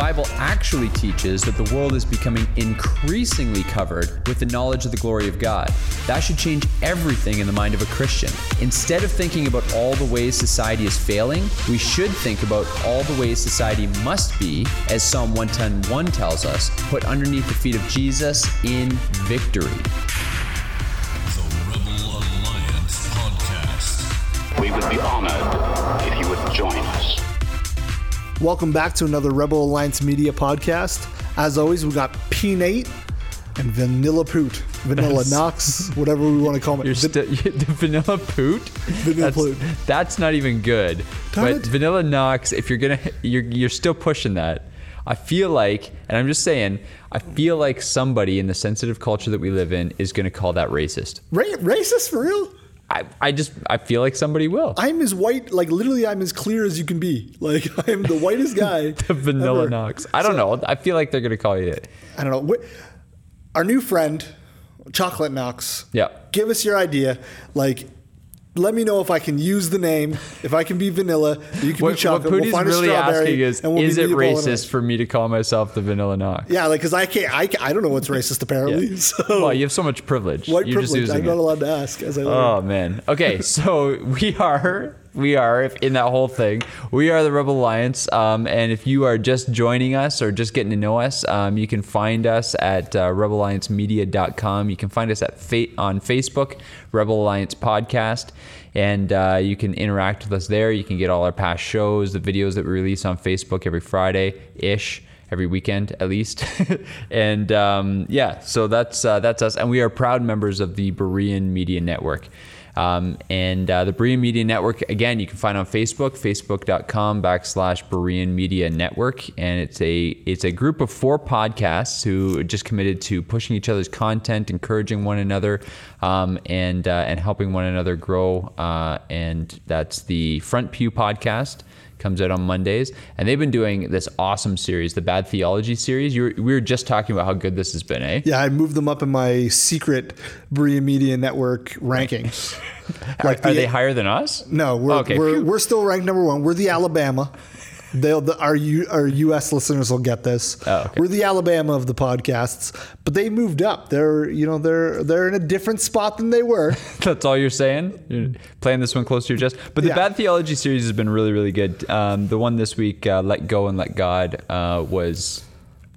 The Bible actually teaches that the world is becoming increasingly covered with the knowledge of the glory of God. That should change everything in the mind of a Christian. Instead of thinking about all the ways society is failing, we should think about all the ways society must be, as Psalm 110:1 tells us, put underneath the feet of Jesus in victory. The Rebel Alliance Podcast. We would be honored Welcome back to another Rebel Alliance Media podcast. As always, we got P Nate and Vanilla Poot, Vanilla Knox, whatever we want to call it. You're the vanilla poot. Vanilla that's, poot. That's not even good. But it. vanilla Knox, if you're gonna, you're you're still pushing that. I feel like, and I'm just saying, I feel like somebody in the sensitive culture that we live in is gonna call that racist. Ra- racist for real? I, I just I feel like somebody will. I'm as white, like literally, I'm as clear as you can be. Like I'm the whitest guy. the vanilla ever. Knox. I don't know. I feel like they're gonna call you it. I don't know. Our new friend, Chocolate Knox. Yeah. Give us your idea. Like, let me know if I can use the name. If I can be vanilla, you can What, be what chocolate. Pooty's find a really asking is, and we'll is it racist for me to call myself the vanilla Knox? Yeah, like because I can't. I, I don't know what's racist apparently. Yeah. So Well, you have so much privilege. What You're privilege. I'm not allowed to ask. As I learn. Oh man. Okay, so we are we are in that whole thing. We are the Rebel Alliance, um, and if you are just joining us or just getting to know us, um, you can find us at uh, rebelalliancemedia.com. You can find us at fa- on Facebook, Rebel Alliance Podcast, and uh, you can interact with us there. You can get all our past shows, the videos that we release on Facebook every Friday ish every weekend at least. and um, yeah, so that's uh, that's us, and we are proud members of the Berean Media Network. Um, and uh, the Berean Media Network, again, you can find on Facebook, facebook.com backslash Berean Media Network. And it's a it's a group of four podcasts who just committed to pushing each other's content, encouraging one another, um, and uh, and helping one another grow. Uh, and that's the Front Pew podcast comes out on Mondays, and they've been doing this awesome series, the Bad Theology series. You were, we were just talking about how good this has been, eh? Yeah, I moved them up in my secret Berea Media Network rankings. Are, the- are they higher than us? No, we're Okay, we're, we're still ranked number one. We're the Alabama. They'll the, our U, our U.S. listeners will get this. Oh, okay. We're the Alabama of the podcasts, but they moved up. They're you know they're they're in a different spot than they were. That's all you're saying? You're playing this one close to your chest. But the Yeah. Bad Theology series has been really, really good. Um, the one this week, uh, Let Go and Let God, uh, was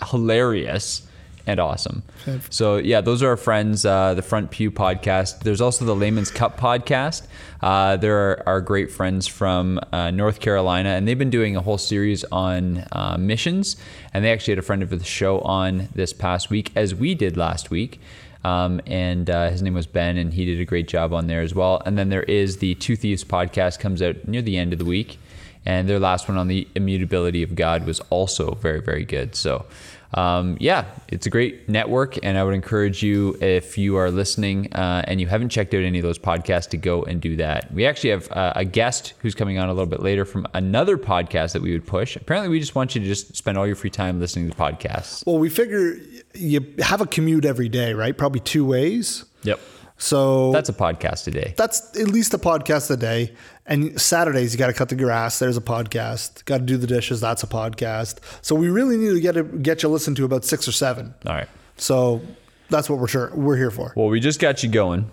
hilarious and awesome. So, yeah, those are our friends, uh, the Front Pew podcast. There's also the Layman's Cup podcast. Uh, they're our great friends from uh, North Carolina, and they've been doing a whole series on uh, missions. And they actually had a friend of the show on this past week, as we did last week. Um, and uh, his name was Ben, and he did a great job on there as well. And then there is the Two Thieves podcast comes out near the end of the week, and their last one on the immutability of God was also very, very good. So, um, yeah, it's a great network, and I would encourage you if you are listening uh, and you haven't checked out any of those podcasts to go and do that. We actually have uh, a guest who's coming on a little bit later from another podcast that we would push. Apparently, we just want you to just spend all your free time listening to podcasts. Well, we figure you have a commute every day, right? Probably two ways. Yep, So that's a podcast today. that's at least a podcast a day. And Saturdays, you got to cut the grass. There's a podcast. Got to do the dishes. That's a podcast. So we really need to get a, get you listened to about six or seven. All right. So that's what we're sure we're here for. Well, we just got you going,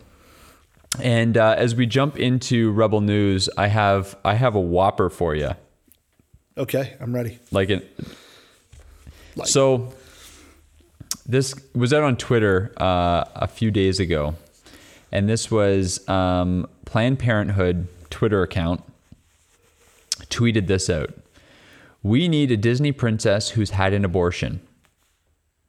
and uh, as we jump into Rebel News, I have I have a whopper for you. Okay, I'm ready. Like it. Like- so, this was out on Twitter uh, a few days ago, and this was um, Planned Parenthood Twitter account tweeted this out. We need a Disney princess who's had an abortion.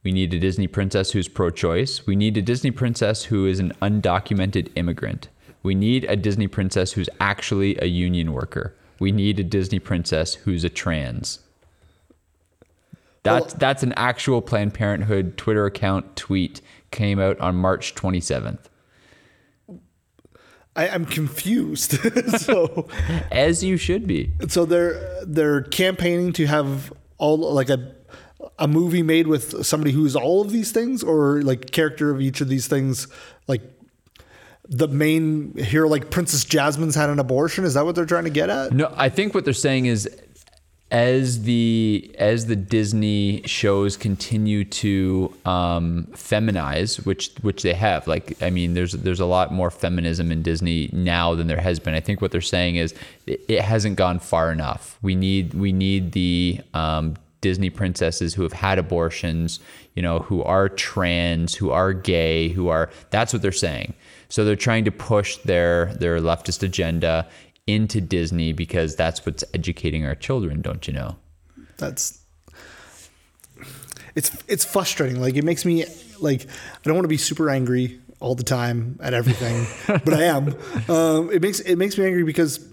We need a Disney princess who's pro choice. We need a Disney princess who is an undocumented immigrant. We need a Disney princess who's actually a union worker. We need a Disney princess who's a trans. That's Well- that's an actual Planned Parenthood Twitter account tweet came out on March 27th. I, I'm confused. so As you should be. so they're they're campaigning to have all like a a movie made with somebody who's all of these things or like character of each of these things like the main hero like princess jasmine's had an abortion is that what they're trying to get at No, I think what they're saying is as the as the Disney shows continue to um, feminize, which which they have, like I mean, there's there's a lot more feminism in Disney now than there has been. I think what they're saying is it, it hasn't gone far enough. We need we need the um, Disney princesses who have had abortions, you know, who are trans, who are gay, who are that's what they're saying. So they're trying to push their their leftist agenda into Disney because that's what's educating our children, don't you know? that's it's it's frustrating like it makes me like i don't want to be super angry all the time at everything but i am um, it makes it makes me angry because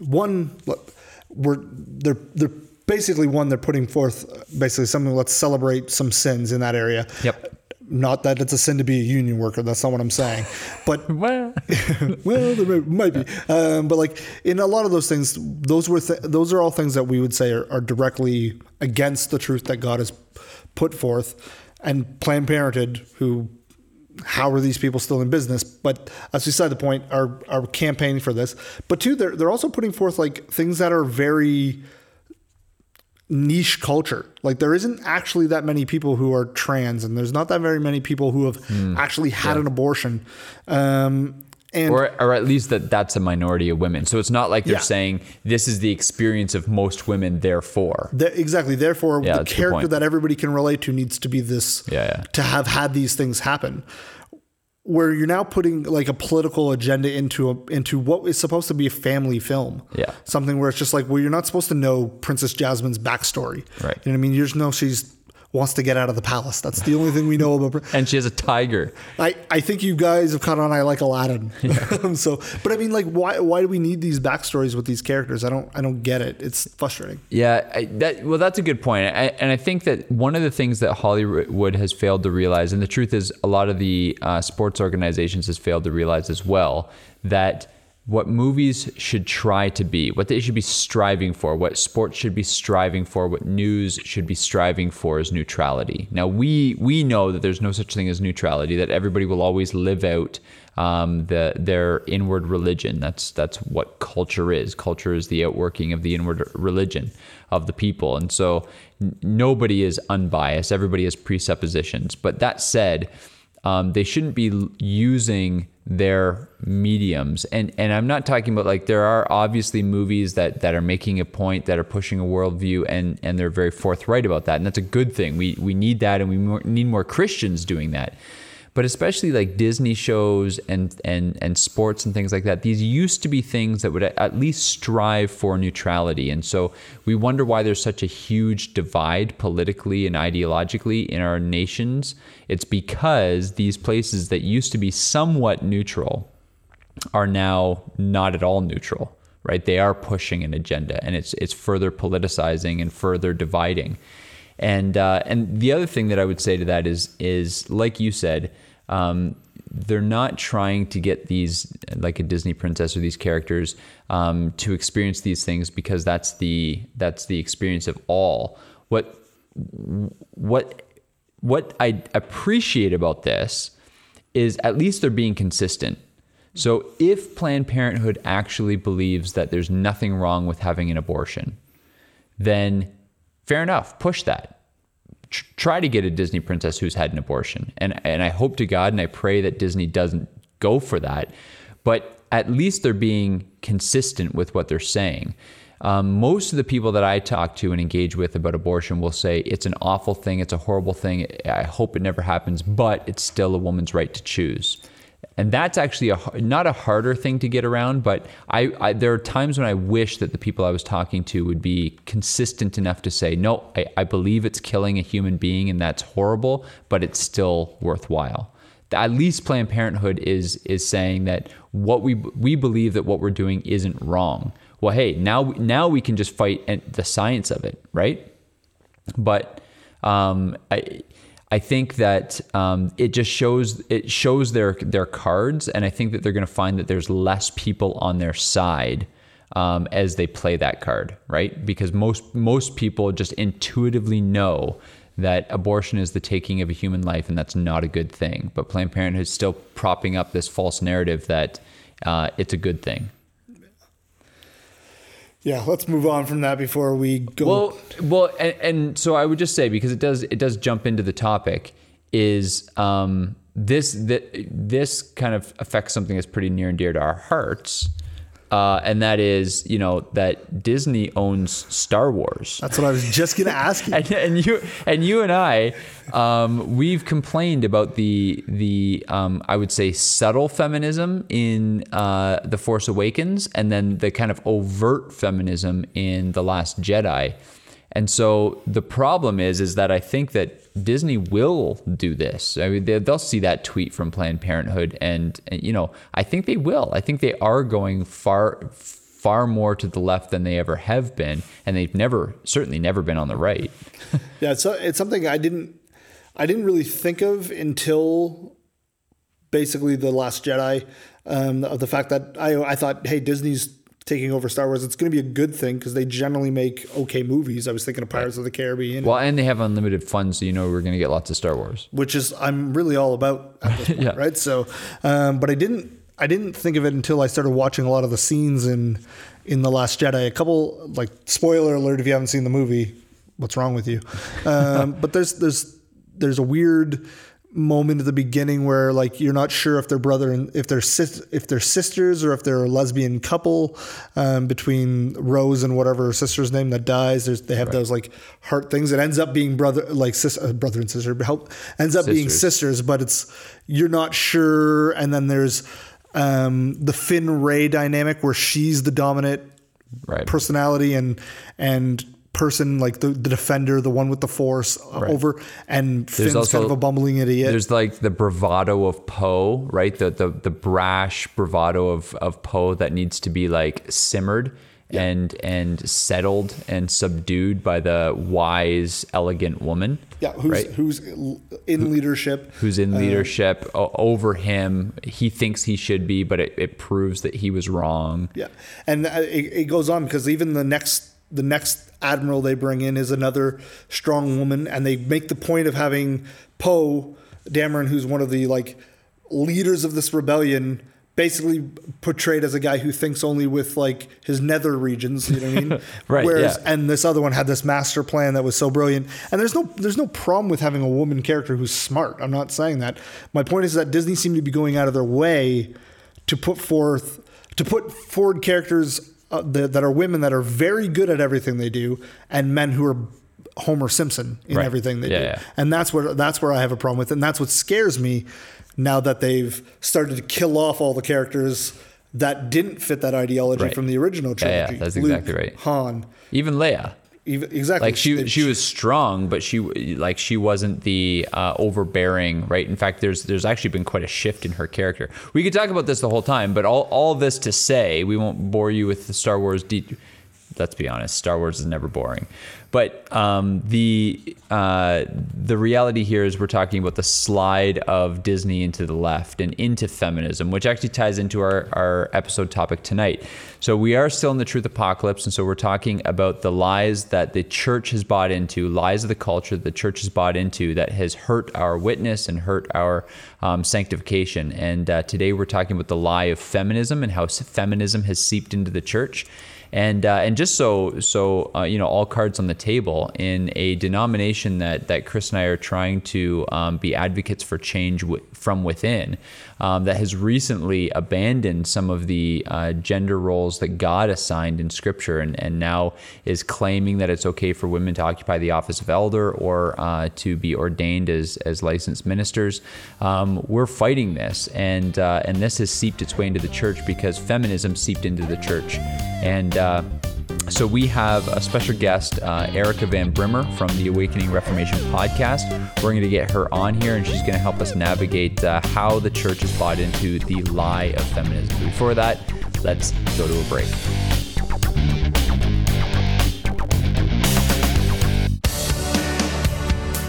one look, we're they're they're basically one they're putting forth basically something let's celebrate some sins in that area Yep. Not that it's a sin to be a union worker that's not what i'm saying but Well, there might be, um, but like in a lot of those things, those were th- those are all things that we would say are, are directly against the truth that God has put forth. And Planned Parenthood, who how are these people still in business? But as beside the point, are are campaigning for this. But two, they're they're also putting forth like things that are very niche culture. Like there isn't actually that many people who are trans, and there's not that very many people who have actually had an abortion. Um, and or or at least that that's a minority of women. So it's not like they're Yeah. saying this is the experience of most women, therefore. Th- exactly. Therefore, Yeah, the that's a good character that everybody can relate to needs to be this. Yeah, yeah. To have had these things happen, where you're now putting like a political agenda into a, into what is supposed to be a family film. Yeah. Something where it's just like, well, you're not supposed to know Princess Jasmine's backstory. Right. You know what I mean? You just know she's wants to get out of the palace. That's the only thing we know about. And she has a tiger. I, I think you guys have caught on. I like Aladdin. so, but I mean, like, why why do we need these backstories with these characters? I don't I don't get it. It's frustrating. Yeah, I, that well, that's a good point, I, and I think that one of the things that Hollywood has failed to realize, and the truth is, a lot of the uh, sports organizations has failed to realize as well, that what movies should try to be, what they should be striving for, what sports should be striving for, what news should be striving for is neutrality. Now we we know that there's no such thing as neutrality; that everybody will always live out um, the their inward religion. That's that's what culture is. Culture is the outworking of the inward religion of the people, and so n- nobody is unbiased. Everybody has presuppositions. But that said, um, they shouldn't be using their mediums. And and I'm not talking about like there are obviously movies that that are making a point that are pushing a worldview and and they're very forthright about that. And that's a good thing. We we need that and we more, need more Christians doing that but especially like Disney shows and and and sports and things like that these used to be things that would at least strive for neutrality. And so we wonder why there's such a huge divide politically and ideologically in our nations. It's because these places that used to be somewhat neutral are now not at all neutral right? They are pushing an agenda and it's it's further politicizing and further dividing. And uh, and the other thing that I would say to that is is like you said, um, they're not trying to get these like a Disney princess or these characters um, to experience these things because that's the that's the experience of all. What what what I appreciate about this is at least they're being consistent. So if Planned Parenthood actually believes that there's nothing wrong with having an abortion, then fair enough, push that. Tr- try to get a Disney princess who's had an abortion. And and I hope to God and I pray that Disney doesn't go for that. But at least they're being consistent with what they're saying. Um, most of the people that I talk to and engage with about abortion will say it's an awful thing, it's a horrible thing. I hope it never happens, but it's still a woman's right to choose and that's actually a not a harder thing to get around but I, I there are times when i wish that the people i was talking to would be consistent enough to say no I, I believe it's killing a human being and that's horrible but it's still worthwhile at least Planned Parenthood is is saying that what we we believe that what we're doing isn't wrong. Well, hey, now now we can just fight the science of it, right? But um, I I think that um, it just shows it shows their their cards, and I think that they're going to find that there's less people on their side um, as they play that card, right? Because most most people just intuitively know that abortion is the taking of a human life, and that's not a good thing. But Planned Parenthood is still propping up this false narrative that uh, it's a good thing. Yeah, let's move on from that before we go. Well, well, and, and so I would just say because it does it does jump into the topic is um, this that this kind of affects something that's pretty near and dear to our hearts, uh, and that is you know that Disney owns Star Wars. That's what I was just gonna ask you. and, and you and you and I, um, we've complained about the the um, I would say subtle feminism in uh, the Force Awakens, and then the kind of overt feminism in the Last Jedi. And so the problem is, is that I think that Disney will do this. I mean, they, they'll see that tweet from Planned Parenthood, and, and you know, I think they will. I think they are going far far more to the left than they ever have been, and they've never, certainly never been on the right. Yeah, it's, it's something I didn't I didn't really think of until basically the Last Jedi. Um, of the fact that I I thought, hey, Disney's taking over Star Wars. It's going to be a good thing because they generally make okay movies. I was thinking of Pirates of the Caribbean, Well, and they have unlimited funds, so you know we're going to get lots of Star Wars. which is I'm really all about at this point, Yeah. right? So, um, but I didn't I didn't think of it until I started watching a lot of the scenes in in the Last Jedi. A couple like spoiler alert if you haven't seen the movie, what's wrong with you? Um, but there's there's there's a weird moment at the beginning where like you're not sure if they're brother and if they're sis- if they're sisters or if they're a lesbian couple um, between Rose and whatever her sister's name that dies. There's they have those like heart things. It ends up being brother like sis, uh, brother and sister, help ends up being Sisters. sisters, but it's you're not sure. And then there's um, the Finn Rey dynamic where she's the dominant Right. personality and and person like the, the defender, the one with the force uh, over, and Finn's also- kind of a bumbling idiot. There's like the bravado of Poe, right? The the the brash bravado of of Poe that needs to be like simmered and and settled and subdued by the wise, elegant woman. Yeah, who's right? who's in leadership? who's in leadership o- over him. He thinks he should be, but it, it proves that he was wrong. Yeah, and uh, it, it goes on because even the next the next admiral they bring in is another strong woman, and they make the point of having Poe Dameron, who's one of the like leaders of this rebellion. Basically portrayed as a guy who thinks only with like his nether regions, you know what I mean? Right, Whereas, yeah. and this other one had this master plan that was so brilliant. And there's no there's no problem with having a woman character who's smart. I'm not saying that. My point is that Disney seemed to be going out of their way to put forth to put forward characters uh, that, that are women that are very good at everything they do, and men who are Homer Simpson in Right. everything they Yeah, do. yeah. And that's where that's where I have a problem with, it. and that's what scares me now that they've started to kill off all the characters that didn't fit that ideology Right. from the original Yeah, yeah, trilogy. that's Luke, exactly right. Han, Even Leia. Even, exactly. Like she she was strong, but she like she wasn't the uh, overbearing, right? In fact, there's there's actually been quite a shift in her character. We could talk about this the whole time, but all all this to say, we won't bore you with the Star Wars. De- let's be honest, Star Wars is never boring. But um, the uh, the reality here is we're talking about the slide of Disney into the left and into feminism, which actually ties into our, our episode topic tonight. So we are still in the truth apocalypse, and so we're talking about the lies that the church has bought into, lies of the culture that the church has bought into that has hurt our witness and hurt our um, sanctification. And uh, today we're talking about the lie of feminism and how feminism has seeped into the church and uh, and just so so uh, you know all cards on the table in a denomination that that Chris and I are trying to um, be advocates for change w- from within um, that has recently abandoned some of the uh, gender roles that God assigned in Scripture and and now is claiming that it's okay for women to occupy the office of elder or uh, to be ordained as as licensed ministers. Um, we're fighting this and uh, and this has seeped its way into the church because feminism seeped into the church and uh, So we have a special guest, uh, Erica Van Brimmer from the Awakening Reformation podcast. We're going to get her on here, and she's going to help us navigate uh, how the church has bought into the lie of feminism. Before that, let's go to a break.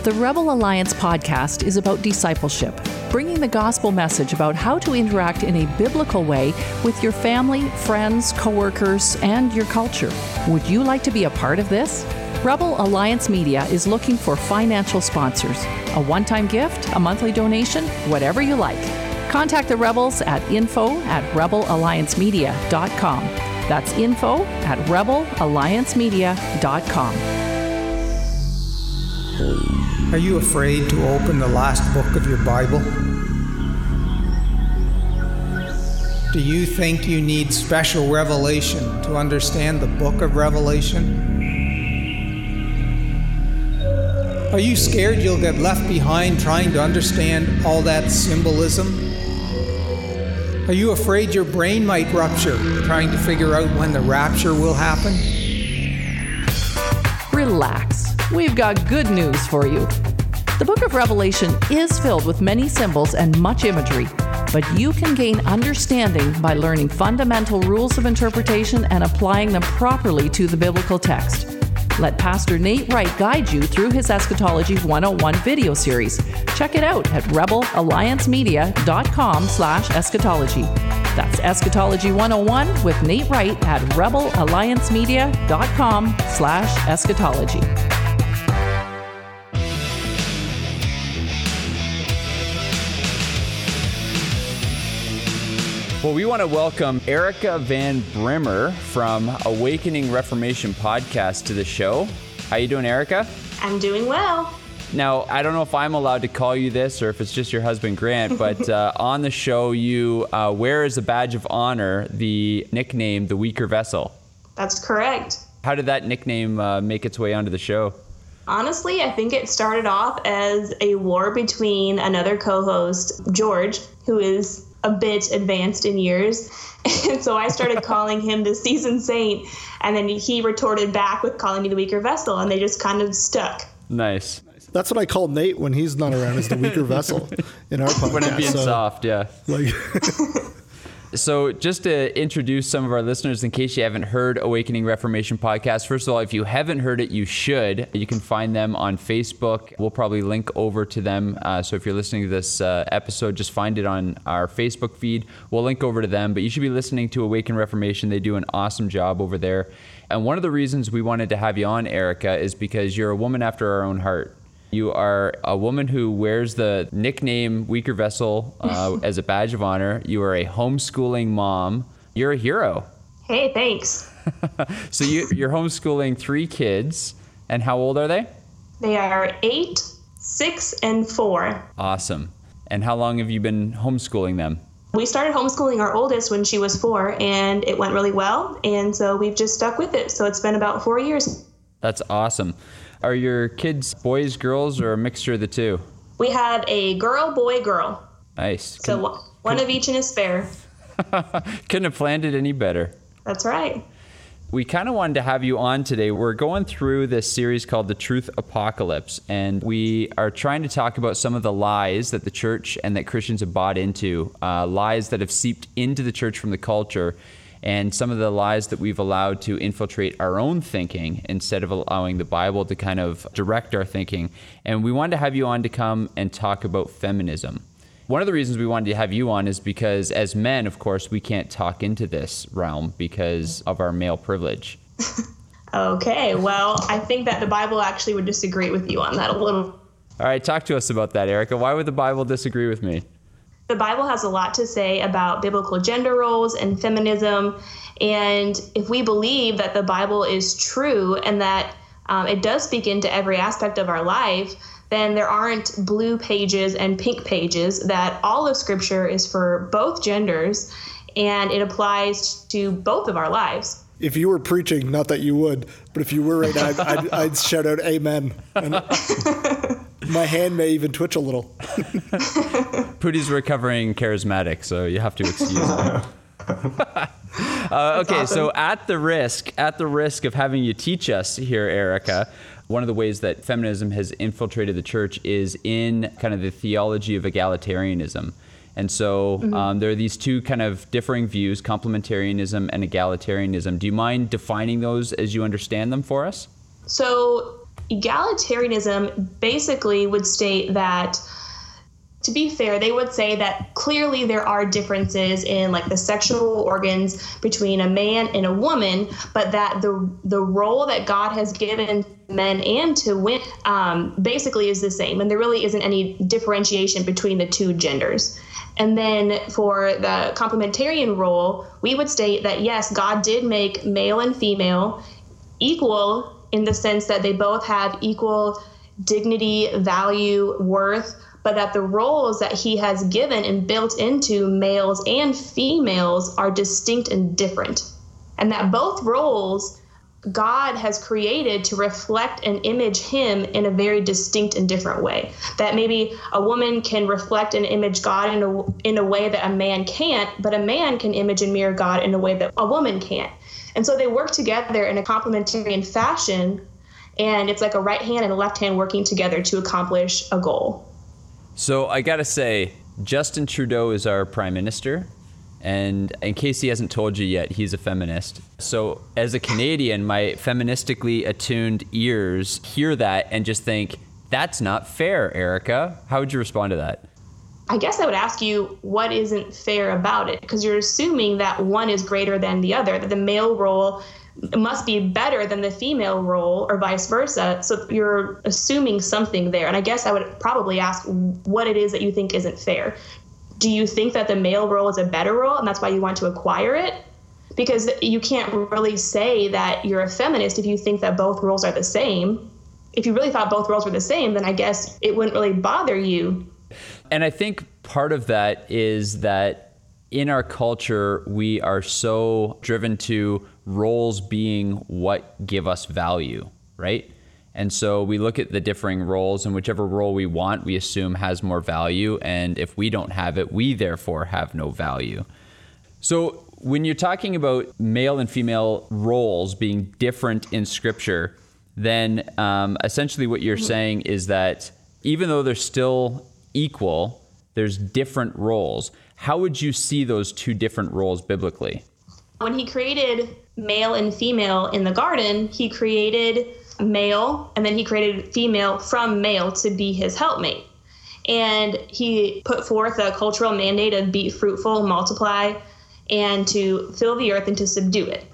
The Rebel Alliance podcast is about discipleship, bringing the gospel message about how to interact in a biblical way with your family, friends, coworkers, and your culture. Would you like to be a part of this? Rebel Alliance Media is looking for financial sponsors. A one time gift, a monthly donation, whatever you like. Contact the Rebels at info at rebelalliancemedia.com. That's info at rebelalliancemedia.com. Are you afraid to open the last book of your Bible? Do you think you need special revelation to understand the book of Revelation? Are you scared you'll get left behind trying to understand all that symbolism? Are you afraid your brain might rupture trying to figure out when the rapture will happen? Relax. We've got good news for you. The book of Revelation is filled with many symbols and much imagery, but you can gain understanding by learning fundamental rules of interpretation and applying them properly to the biblical text. Let Pastor Nate Wright guide you through his Eschatology 101 video series. Check it out at rebelalliancemedia.com slash eschatology. That's Eschatology 101 with Nate Wright at rebelalliancemedia.com slash eschatology. Well, we want to welcome Erica Van Brimmer from Awakening Reformation podcast to the show. How you doing, Erica? I'm doing well. Now, I don't know if I'm allowed to call you this or if it's just your husband Grant, but uh, on the show, you uh, wear as a badge of honor the nickname "the weaker vessel." That's correct. How did that nickname uh, make its way onto the show? Honestly, I think it started off as a war between another co host, George, who is a bit advanced in years. And so I started calling him the seasoned saint, and then he retorted back with calling me the weaker vessel, and they just kind of stuck. Nice. That's what I call Nate when he's not around, is the weaker vessel in our podcast. When it being So, soft, yeah. Like, So, just to introduce some of our listeners, in case you haven't heard Awakening Reformation podcast, first of all, if you haven't heard it, you should. You can find them on Facebook. We'll probably link over to them. Uh, so, if you're listening to this uh, episode, just find it on our Facebook feed. We'll link over to them. But you should be listening to Awaken Reformation. They do an awesome job over there. And one of the reasons we wanted to have you on, Erica, is because you're a woman after our own heart. You are a woman who wears the nickname Weaker Vessel uh, as a badge of honor. You are a homeschooling mom. You're a hero. Hey, thanks. So you, you're homeschooling three kids. And how old are they? They are eight, six, and four. Awesome. And how long have you been homeschooling them? We started homeschooling our oldest when she was four, and it went really well. And so we've just stuck with it. So it's been about four years. That's awesome. Are your kids boys, girls, or a mixture of the two? We have a girl, boy, girl. Nice. So one- one of each in a spare. Couldn't have planned it any better. That's right. we kind of wanted to have you on today. We're going through this series called The Truth Apocalypse, and we are trying to talk about some of the lies that the church and that Christians have bought into, uh, lies that have seeped into the church from the culture, and some of the lies that we've allowed to infiltrate our own thinking instead of allowing the Bible to kind of direct our thinking. And we wanted to have you on to come and talk about feminism. One of the reasons we wanted to have you on is because, as men, of course, we can't talk into this realm because of our male privilege. Okay, well, I think that the Bible actually would disagree with you on that a little. All right, talk to us about that, Erica. Why would the Bible disagree with me? The Bible has a lot to say about biblical gender roles and feminism. And if we believe that the Bible is true and that um, it does speak into every aspect of our life, then there aren't blue pages and pink pages, that all of Scripture is for both genders and it applies to both of our lives. If you were preaching, not that you would, but if you were right now, I'd, I'd, I'd shout out Amen. And my hand may even twitch a little. Pooty's recovering charismatic, so you have to excuse him. Uh, okay, awesome. so at the risk, at the risk of having you teach us here, Erica, one of the ways that feminism has infiltrated the church is in kind of the theology of egalitarianism. And so um, there are these two kind of differing views, complementarianism and egalitarianism. Do you mind defining those as you understand them for us? So, egalitarianism basically would state that, to be fair, they would say that clearly there are differences in like the sexual organs between a man and a woman, but that the the role that God has given men and to women um, basically is the same, and there really isn't any differentiation between the two genders. And then for the complementarian role, we would state that yes, God did make male and female equal in the sense that they both have equal dignity, value, worth, but that the roles that he has given and built into males and females are distinct and different. And that both roles God has created to reflect and image him in a very distinct and different way. That maybe a woman can reflect and image God in a, in a way that a man can't, but a man can image and mirror God in a way that a woman can't. And so they work together in a complementarian fashion, and it's like a right hand and a left hand working together to accomplish a goal. So I gotta say, Justin Trudeau is our prime minister, and in case he hasn't told you yet, he's a feminist. So as a Canadian, my feministically attuned ears hear that and just think, "That's not fair, Erica." How would you respond to that? I guess I would ask you what isn't fair about it, because you're assuming that one is greater than the other, that the male role must be better than the female role, or vice versa. So you're assuming something there. And I guess I would probably ask what it is that you think isn't fair. Do you think that the male role is a better role, and that's why you want to acquire it? Because you can't really say that you're a feminist if you think that both roles are the same. If you really thought both roles were the same, then I guess it wouldn't really bother you And I think part of that is that in our culture, we are so driven to roles being what give us value, right? And so we look at the differing roles, and whichever role we want, we assume has more value. And if we don't have it, we therefore have no value. So when you're talking about male and female roles being different in scripture, then um, essentially what you're saying is that even though they're still equal, there's different roles. How would you see those two different roles biblically? When he created male and female in the garden, he created male and then he created female from male to be his helpmate. And he put forth a cultural mandate of be fruitful, multiply, and to fill the earth and to subdue it.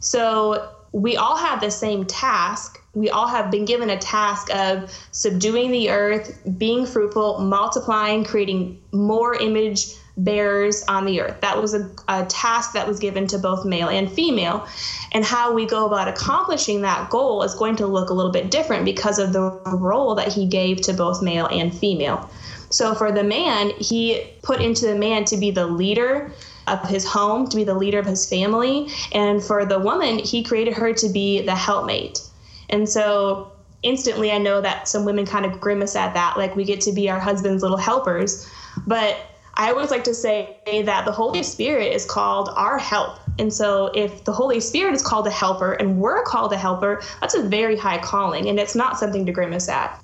So we all have the same task. We all have been given a task of subduing the earth, being fruitful, multiplying, creating more image bearers on the earth. That was a, a, task that was given to both male and female. And how we go about accomplishing that goal is going to look a little bit different because of the role that he gave to both male and female. So for the man, he put into the man to be the leader of his home, to be the leader of his family. And for the woman, he created her to be the helpmate. And so instantly, I know that some women kind of grimace at that, like we get to be our husband's little helpers. But I always like to say that the Holy Spirit is called our help. And so, if the Holy Spirit is called a helper and we're called a helper, that's a very high calling, and it's not something to grimace at.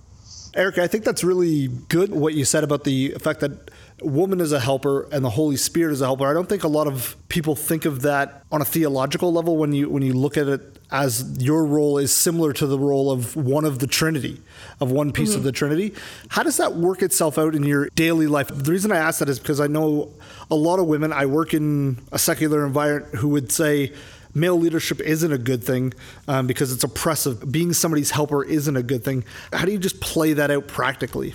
Erica, I think that's really good what you said about the fact that woman is a helper and the Holy Spirit is a helper. I don't think a lot of people think of that on a theological level when you when you look at it as your role is similar to the role of one of the Trinity, of one piece mm-hmm. of the Trinity. How does that work itself out in your daily life? The reason I ask that is because I know a lot of women, I work in a secular environment, who would say, male leadership isn't a good thing um, because it's oppressive. Being somebody's helper isn't a good thing. How do you just play that out practically?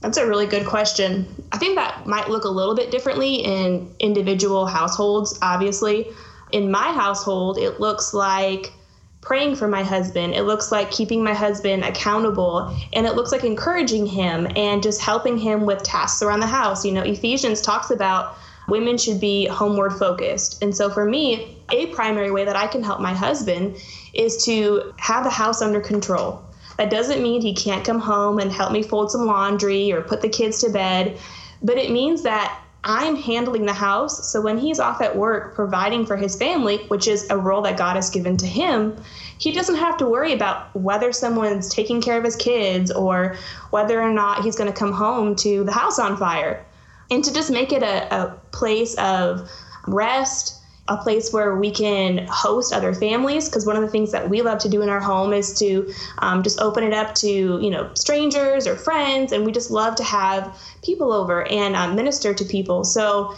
That's a really good question. I think that might look a little bit differently in individual households, obviously. In my household, it looks like praying for my husband. It looks like keeping my husband accountable. And it looks like encouraging him and just helping him with tasks around the house. You know, Ephesians talks about women should be homeward focused. And so for me, a primary way that I can help my husband is to have the house under control. That doesn't mean he can't come home and help me fold some laundry or put the kids to bed, but it means that I'm handling the house. So when he's off at work providing for his family, which is a role that God has given to him, he doesn't have to worry about whether someone's taking care of his kids or whether or not he's going to come home to the house on fire. And to just make it a, a place of rest, a place where we can host other families because one of the things that we love to do in our home is to um, just open it up to you know strangers or friends and we just love to have people over and um, minister to people. So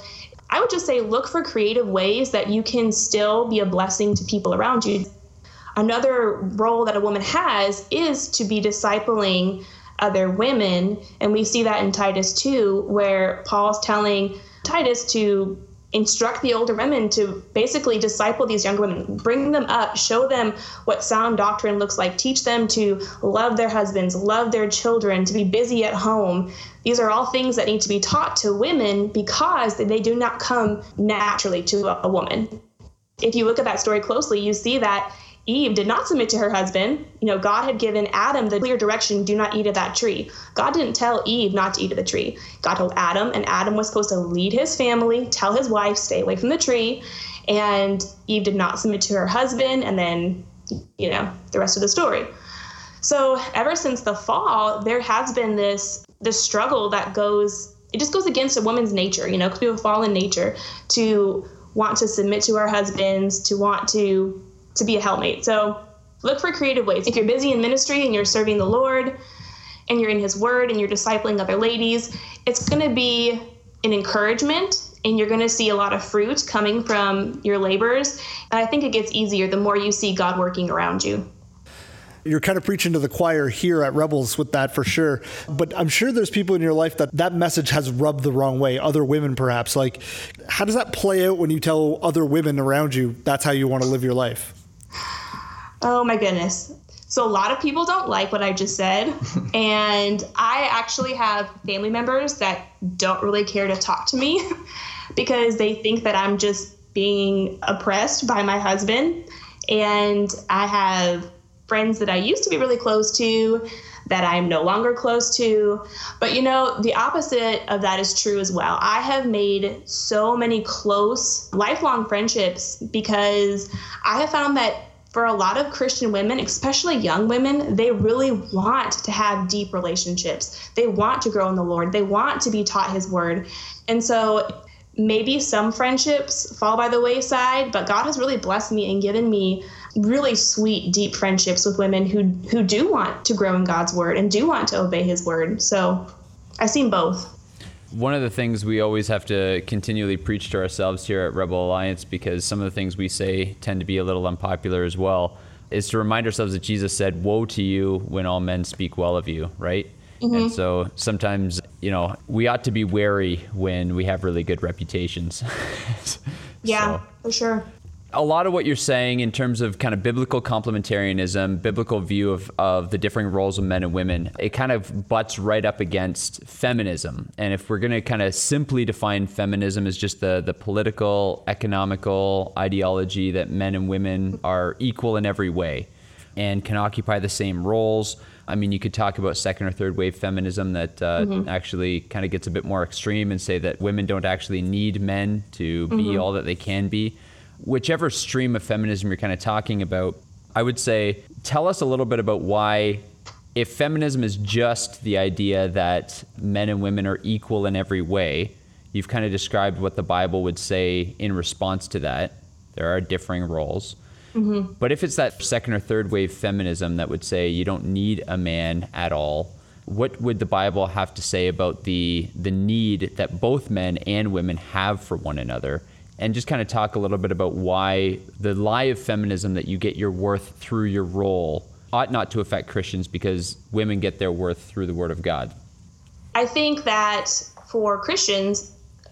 i would just say look for creative ways that you can still be a blessing to people around you. Another role that a woman has is to be discipling other women and we see that in titus 2 where paul's telling titus to instruct the older women to basically disciple these younger women, bring them up, show them what sound doctrine looks like, teach them to love their husbands, love their children, to be busy at home. These are all things that need to be taught to women because they do not come naturally to a woman. If you look at that story closely, you see that Eve did not submit to her husband. You know, God had given Adam the clear direction do not eat of that tree. God didn't tell Eve not to eat of the tree. God told Adam, and Adam was supposed to lead his family, tell his wife, stay away from the tree. And Eve did not submit to her husband, and then, you know, the rest of the story. So ever since the fall, there has been this this struggle that goes it just goes against a woman's nature, you know, because we have a fallen nature to want to submit to our husbands, to want to to be a helpmate. So look for creative ways. If you're busy in ministry and you're serving the Lord and you're in His Word and you're discipling other ladies, it's going to be an encouragement and you're going to see a lot of fruit coming from your labors. And I think it gets easier the more you see God working around you. You're kind of preaching to the choir here at Rebels with that for sure. But I'm sure there's people in your life that that message has rubbed the wrong way, other women perhaps. Like, how does that play out when you tell other women around you that's how you want to live your life? Oh my goodness. So a lot of people don't like what I just said. and I actually have family members that don't really care to talk to me because they think that I'm just being oppressed by my husband. And I have friends that I used to be really close to that I'm no longer close to. But you know, the opposite of that is true as well. I have made so many close, lifelong friendships because I have found that for a lot of Christian women, especially young women, they really want to have deep relationships. They want to grow in the Lord. They want to be taught His word. And so maybe some friendships fall by the wayside, but God has really blessed me and given me really sweet, deep friendships with women who who do want to grow in God's word and do want to obey His word. So I've seen both one of the things we always have to continually preach to ourselves here at Rebel Alliance, because some of the things we say tend to be a little unpopular as well, is to remind ourselves that Jesus said, Woe to you when all men speak well of you, right? Mm-hmm. And so sometimes, you know, we ought to be wary when we have really good reputations. yeah, so. for sure a lot of what you're saying in terms of kind of biblical complementarianism, biblical view of, of the differing roles of men and women, it kind of butts right up against feminism. And if we're going to kind of simply define feminism as just the, the political, economical ideology that men and women are equal in every way and can occupy the same roles. I mean, you could talk about second or third wave feminism that uh, mm-hmm. actually kind of gets a bit more extreme and say that women don't actually need men to be mm-hmm. all that they can be whichever stream of feminism you're kind of talking about, I would say tell us a little bit about why, if feminism is just the idea that men and women are equal in every way, you've kind of described what the Bible would say in response to that. There are differing roles. Mm-hmm. But if it's that second or third wave feminism that would say you don't need a man at all, what would the Bible have to say about the the need that both men and women have for one another? And just kind of talk a little bit about why the lie of feminism that you get your worth through your role ought not to affect Christians because women get their worth through the Word of God. I think that for Christians,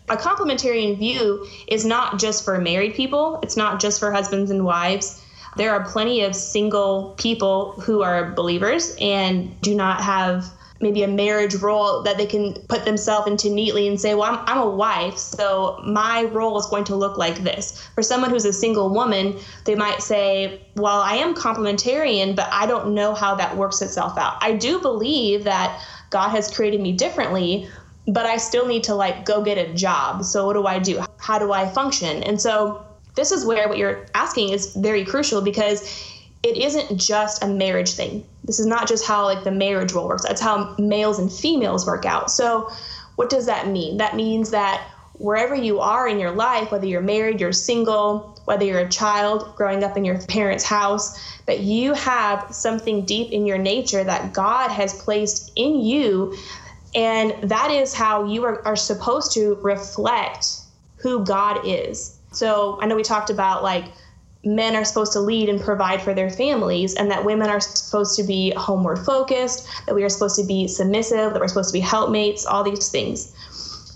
a complementarian view is not just for married people, it's not just for husbands and wives. There are plenty of single people who are believers and do not have maybe a marriage role that they can put themselves into neatly and say, well, I'm, I'm a wife, so my role is going to look like this. For someone who's a single woman, they might say, well, I am complementarian, but I don't know how that works itself out. I do believe that God has created me differently, but I still need to like go get a job. So what do I do? How do I function? And so this is where what you're asking is very crucial because it isn't just a marriage thing. This is not just how like the marriage role works. That's how males and females work out. So what does that mean? That means that wherever you are in your life, whether you're married, you're single, whether you're a child growing up in your parents' house, that you have something deep in your nature that God has placed in you. And that is how you are, are supposed to reflect who God is. So I know we talked about like men are supposed to lead and provide for their families, and that women are supposed to be homeward focused, that we are supposed to be submissive, that we're supposed to be helpmates, all these things.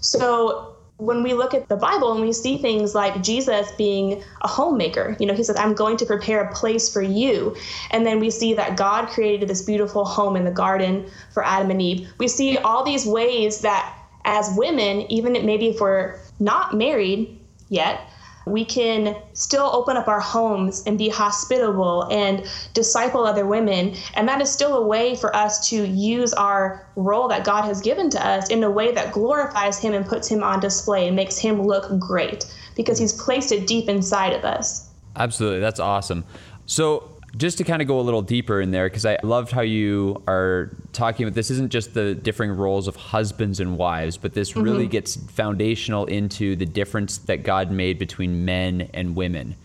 So when we look at the Bible and we see things like Jesus being a homemaker, you know, he says, I'm going to prepare a place for you. And then we see that God created this beautiful home in the garden for Adam and Eve. We see all these ways that as women, even maybe if we're not married yet, we can still open up our homes and be hospitable and disciple other women. And that is still a way for us to use our role that God has given to us in a way that glorifies Him and puts Him on display and makes Him look great because He's placed it deep inside of us. Absolutely. That's awesome. So, just to kind of go a little deeper in there, because I loved how you are talking about this isn't just the differing roles of husbands and wives, but this really Mm-hmm. gets foundational into the difference that God made between men and women.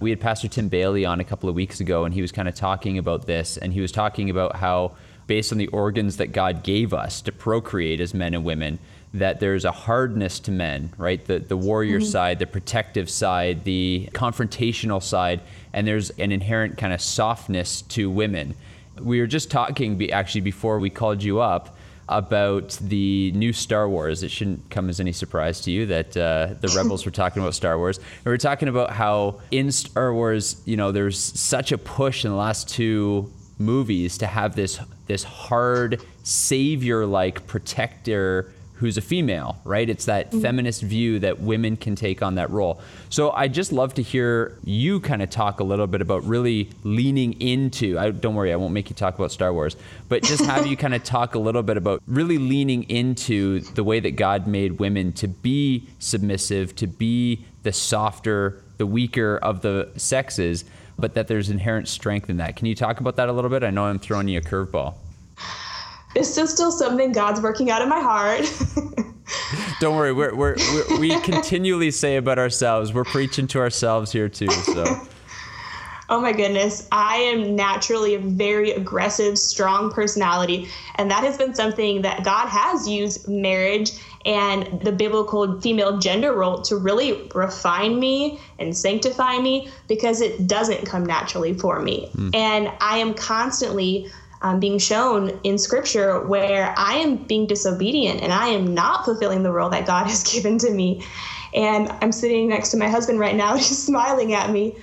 We had Pastor Tim Bayly on a couple of weeks ago, and he was kind of talking about this, and he was talking about how, based on the organs that God gave us to procreate as men and women, that there's a hardness to men, right? The the warrior side, the protective side, the confrontational side, and there's an inherent kind of softness to women. We were just talking actually before we called you up about the new Star Wars. It shouldn't come as any surprise to you that uh, the rebels were talking about Star Wars. And we were talking about how in Star Wars, you know, there's such a push in the last two movies to have this this hard savior-like protector who's a female, right? It's that mm-hmm. feminist view that women can take on that role. So I just love to hear you kind of talk a little bit about really leaning into. I don't worry, I won't make you talk about Star Wars, but just have you kind of talk a little bit about really leaning into the way that God made women to be submissive, to be the softer, the weaker of the sexes, but that there's inherent strength in that. Can you talk about that a little bit? I know I'm throwing you a curveball. This is still something God's working out in my heart. Don't worry, we're, we're, we're, we continually say about ourselves, we're preaching to ourselves here too. So, Oh my goodness. I am naturally a very aggressive, strong personality. And that has been something that God has used marriage and the biblical female gender role to really refine me and sanctify me because it doesn't come naturally for me. And I am constantly um, being shown in scripture where I am being disobedient and I am not fulfilling the role that God has given to me. And I'm sitting next to my husband right now, he's smiling at me.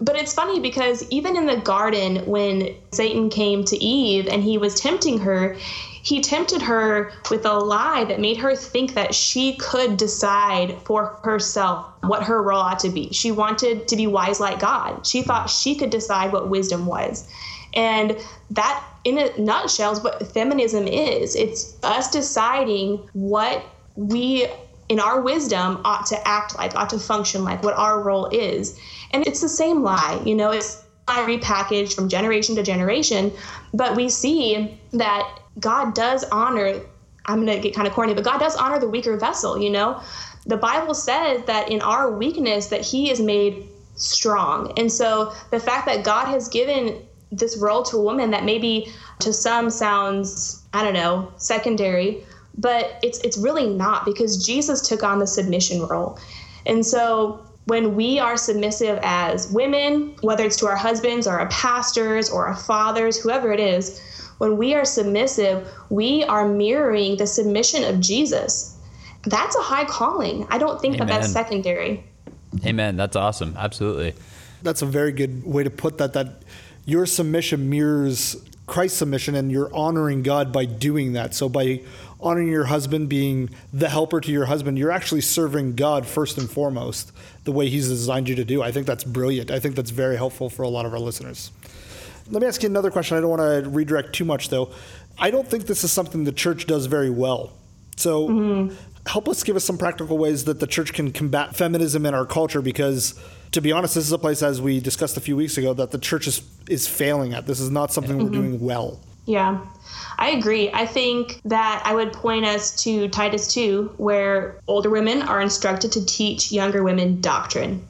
But it's funny because even in the garden, when Satan came to Eve and he was tempting her, he tempted her with a lie that made her think that she could decide for herself what her role ought to be. She wanted to be wise like God. She thought she could decide what wisdom was. And that, in a nutshell, is what feminism is it's us deciding what we in our wisdom ought to act like, ought to function like, what our role is. And it's the same lie, you know, it's lie repackaged from generation to generation. But we see that God does honor, I'm going to get kind of corny, but God does honor the weaker vessel, you know. The Bible says that in our weakness that he is made strong. And so the fact that God has given this role to a woman that maybe to some sounds, I don't know, secondary, but it's it's really not because Jesus took on the submission role. And so when we are submissive as women, whether it's to our husbands or our pastors or our fathers, whoever it is, when we are submissive, we are mirroring the submission of Jesus. That's a high calling. I don't think that that's secondary. amen. That's awesome. Absolutely. That's a very good way to put that. That your submission mirrors Christ's submission, and you're honoring God by doing that. So by honoring your husband, being the helper to your husband, you're actually serving God first and foremost, the way He's designed you to do. I think that's brilliant. I think that's very helpful for a lot of our listeners. Let me ask you another question. I don't want to redirect too much, though. I don't think this is something the church does very well. So, mm-hmm. help us give us some practical ways that the church can combat feminism in our culture because. To be honest, this is a place, as we discussed a few weeks ago, that the church is, is failing at. This is not something we're mm-hmm. doing well. Yeah, I agree. I think that I would point us to Titus 2, where older women are instructed to teach younger women doctrine.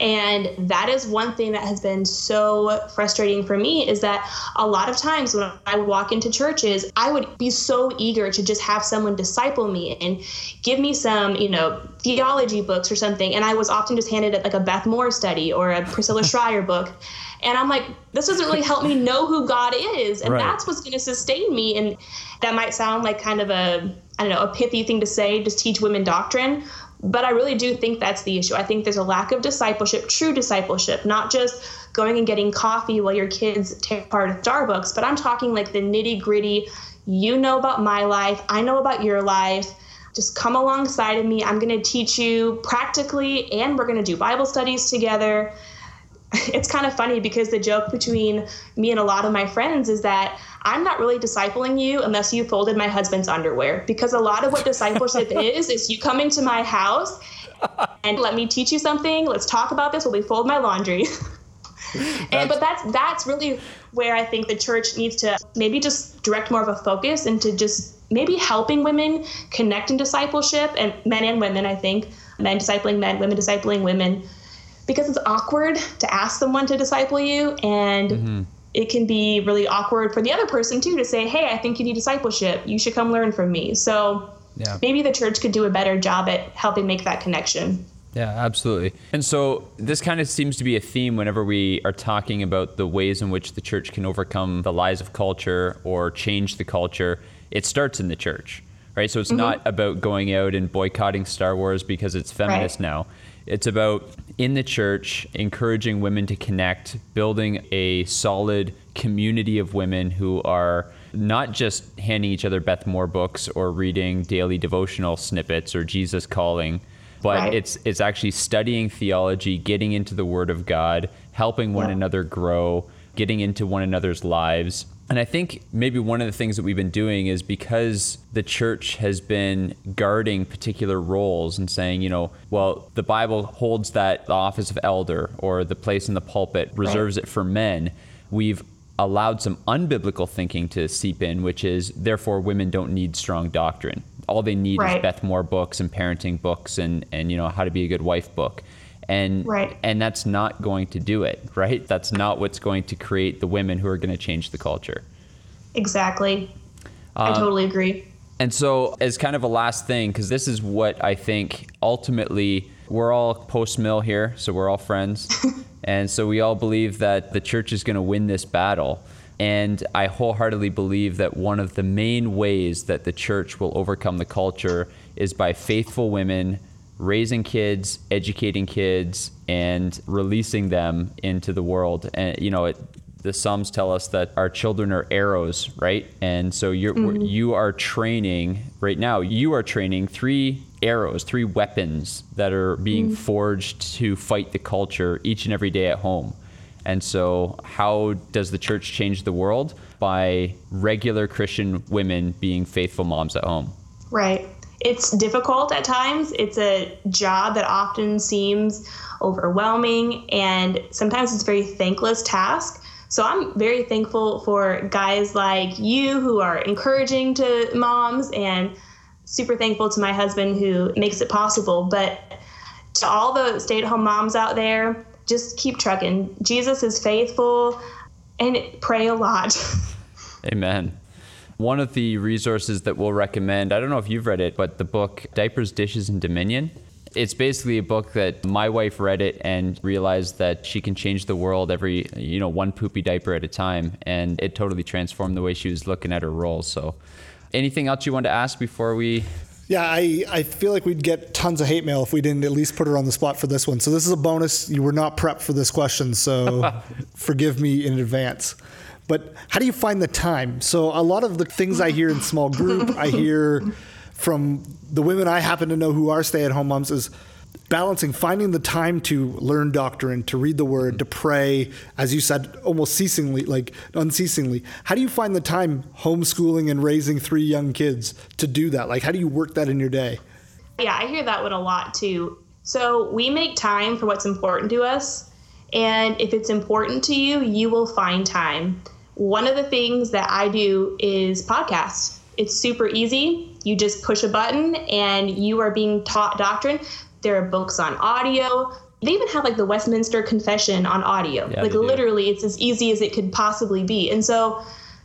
And that is one thing that has been so frustrating for me is that a lot of times when I would walk into churches, I would be so eager to just have someone disciple me and give me some, you know, theology books or something. And I was often just handed like a Beth Moore study or a Priscilla Shirer book. And I'm like, this doesn't really help me know who God is. And Right. that's what's going to sustain me. And that might sound like kind of a, I don't know, a pithy thing to say, just teach women doctrine. But I really do think that's the issue. I think there's a lack of discipleship, true discipleship, not just going and getting coffee while your kids take part of Starbucks, but I'm talking like the nitty gritty. You know about my life, I know about your life. Just come alongside of me. I'm going to teach you practically, and we're going to do Bible studies together it's kind of funny because the joke between me and a lot of my friends is that I'm not really discipling you unless you folded my husband's underwear. Because a lot of what discipleship is, is you come into my house and let me teach you something. Let's talk about this while we fold my laundry. and but that's that's really where I think the church needs to maybe just direct more of a focus into just maybe helping women connect in discipleship and men and women, I think. Men discipling men, women discipling women because it's awkward to ask someone to disciple you and mm-hmm. it can be really awkward for the other person too to say hey i think you need discipleship you should come learn from me so Yeah. maybe the church could do a better job at helping make that connection Yeah, absolutely. And so this kind of seems to be a theme whenever we are talking about the ways in which the church can overcome the lies of culture or change the culture. It starts in the church, right? So it's mm-hmm. not about going out and boycotting Star Wars because it's feminist Right. now. It's about in the church encouraging women to connect, building a solid community of women who are not just handing each other Beth Moore books or reading daily devotional snippets or Jesus calling, but Right. it's it's actually studying theology, getting into the Word of God, helping one Yeah. another grow, getting into one another's lives. And I think maybe one of the things that we've been doing is because the church has been guarding particular roles and saying, you know, well, the Bible holds that the office of elder or the place in the pulpit reserves it for men. We've allowed some unbiblical thinking to seep in, which is therefore women don't need strong doctrine. All they need is Beth Moore books and parenting books and, and you know how to be a good wife book. And Right. and that's not going to do it, right? That's not what's going to create the women who are going to change the culture. exactly Um, i totally agree And so, as kind of a last thing, because this is what I think ultimately we're all post mill here, so we're all friends. and so, we all believe that the church is going to win this battle. And I wholeheartedly believe that one of the main ways that the church will overcome the culture is by faithful women raising kids, educating kids, and releasing them into the world. And, you know, it, the Psalms tell us that our children are arrows, right? And so you're mm-hmm. you are training right now. You are training three arrows, three weapons that are being mm-hmm. forged to fight the culture each and every day at home. And so, how does the church change the world? By regular Christian women being faithful moms at home. Right. It's difficult at times. It's a job that often seems overwhelming and sometimes it's a very thankless task. So I'm very thankful for guys like you who are encouraging to moms and super thankful to my husband who makes it possible. But to all the stay at home moms out there, just keep trucking. Jesus is faithful and pray a lot. Amen. One of the resources that we'll recommend, I don't know if you've read it, but the book Diapers, Dishes, and Dominion. It's basically a book that my wife read it and realized that she can change the world every, you know, one poopy diaper at a time. And it totally transformed the way she was looking at her role. So, anything else you want to ask before we Yeah, I, I feel like we'd get tons of hate mail if we didn't at least put her on the spot for this one. So this is a bonus. You were not prepped for this question, so forgive me in advance. But how do you find the time? So a lot of the things I hear in small group, I hear from the women I happen to know who are stay-at-home moms is balancing finding the time to learn doctrine, to read the word, to pray, as you said, almost ceasingly, like unceasingly. How do you find the time homeschooling and raising three young kids to do that? Like, how do you work that in your day? Yeah, I hear that one a lot too. So we make time for what's important to us. And if it's important to you, you will find time. One of the things that I do is podcasts. It's super easy. You just push a button and you are being taught doctrine. There are books on audio. They even have like the Westminster Confession on audio. Yeah, like literally, it's as easy as it could possibly be. And so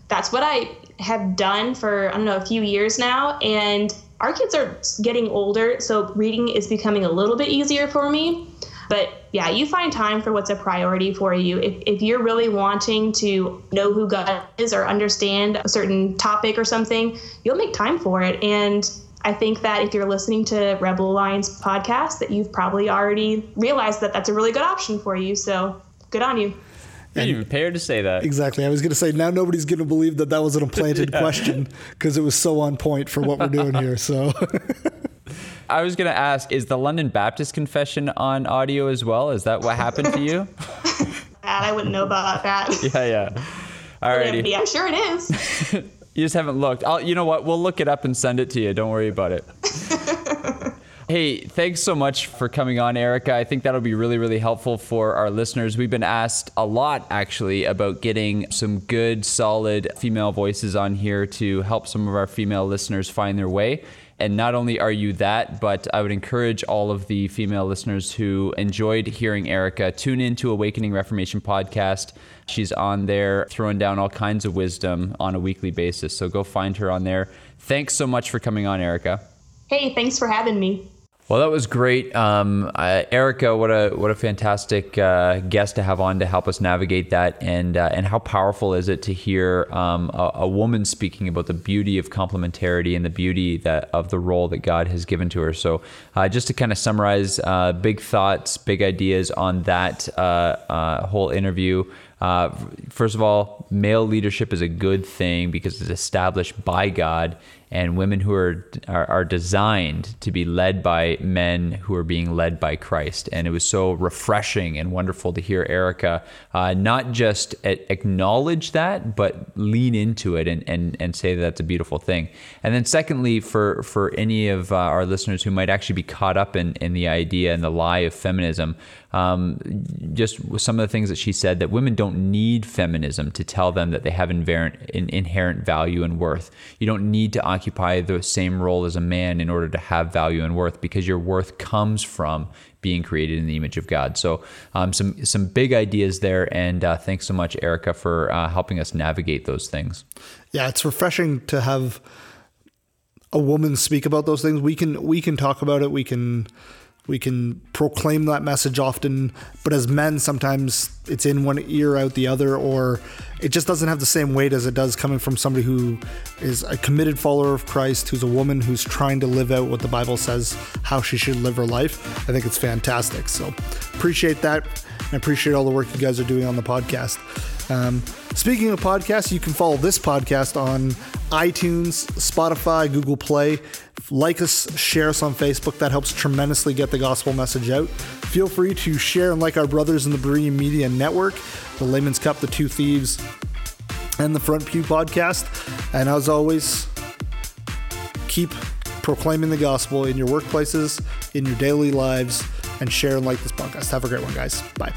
that's what I have done for, I don't know, a few years now. And our kids are getting older, so reading is becoming a little bit easier for me. But yeah, you find time for what's a priority for you. If, if you're really wanting to know who God is or understand a certain topic or something, you'll make time for it. And I think that if you're listening to Rebel Alliance podcast, that you've probably already realized that that's a really good option for you. So good on you. You didn't even pay her to say that. Exactly. I was going to say now nobody's going to believe that that was an implanted question because it was so on point for what we're doing here. So I was going to ask, is the London Baptist Confession on audio as well? Is that what happened to you? I wouldn't know about that. yeah, yeah. Alrighty. Yeah, sure it is. You just haven't looked. I'll, you know what? We'll look it up and send it to you. Don't worry about it. hey, thanks so much for coming on, Erica. I think that'll be really, really helpful for our listeners. We've been asked a lot, actually, about getting some good, solid female voices on here to help some of our female listeners find their way. And not only are you that, but I would encourage all of the female listeners who enjoyed hearing Erica tune into Awakening Reformation podcast. She's on there throwing down all kinds of wisdom on a weekly basis. So go find her on there. Thanks so much for coming on, Erica. hey, thanks for having me. Well, that was great, um, uh, Erica. What a what a fantastic uh, guest to have on to help us navigate that, and uh, and how powerful is it to hear um, a, a woman speaking about the beauty of complementarity and the beauty that of the role that God has given to her. So, uh, just to kind of summarize, uh, big thoughts, big ideas on that uh, whole interview. First of all, male leadership is a good thing because it's established by God, and women who are, are are designed to be led by men who are being led by Christ. And it was so refreshing and wonderful to hear Erica uh, not just acknowledge that, but lean into it and, and and say that that's a beautiful thing. And then secondly, for for any of uh, our listeners who might actually be caught up in in the idea and the lie of feminism um, just some of the things that she said that women don't need feminism to tell them that they have inherent, in, inherent value and worth. You don't need to occupy the same role as a man in order to have value and worth because your worth comes from being created in the image of God. So, um, some some big ideas there, and uh, thanks so much, Erica, for uh, helping us navigate those things. yeah, it's refreshing to have a woman speak about those things. We can we can talk about it. We can we can proclaim that message often, but as men, sometimes it's in one ear out the other, or it just doesn't have the same weight as it does coming from somebody who is a committed follower of Christ, who's a woman who's trying to live out what the Bible says how she should live her life. I think it's fantastic. So appreciate that, and appreciate all the work you guys are doing on the podcast. Um, speaking of podcasts, you can follow this podcast on iTunes, Spotify, Google Play. Like us, share us on Facebook. That helps tremendously get the gospel message out. Feel free to share and like our brothers in the Berean Media Network, the Layman's Cup, the Two Thieves, and the Front Pew podcast. And as always, keep proclaiming the gospel in your workplaces, in your daily lives, and share and like this podcast. Have a great one, guys. Bye.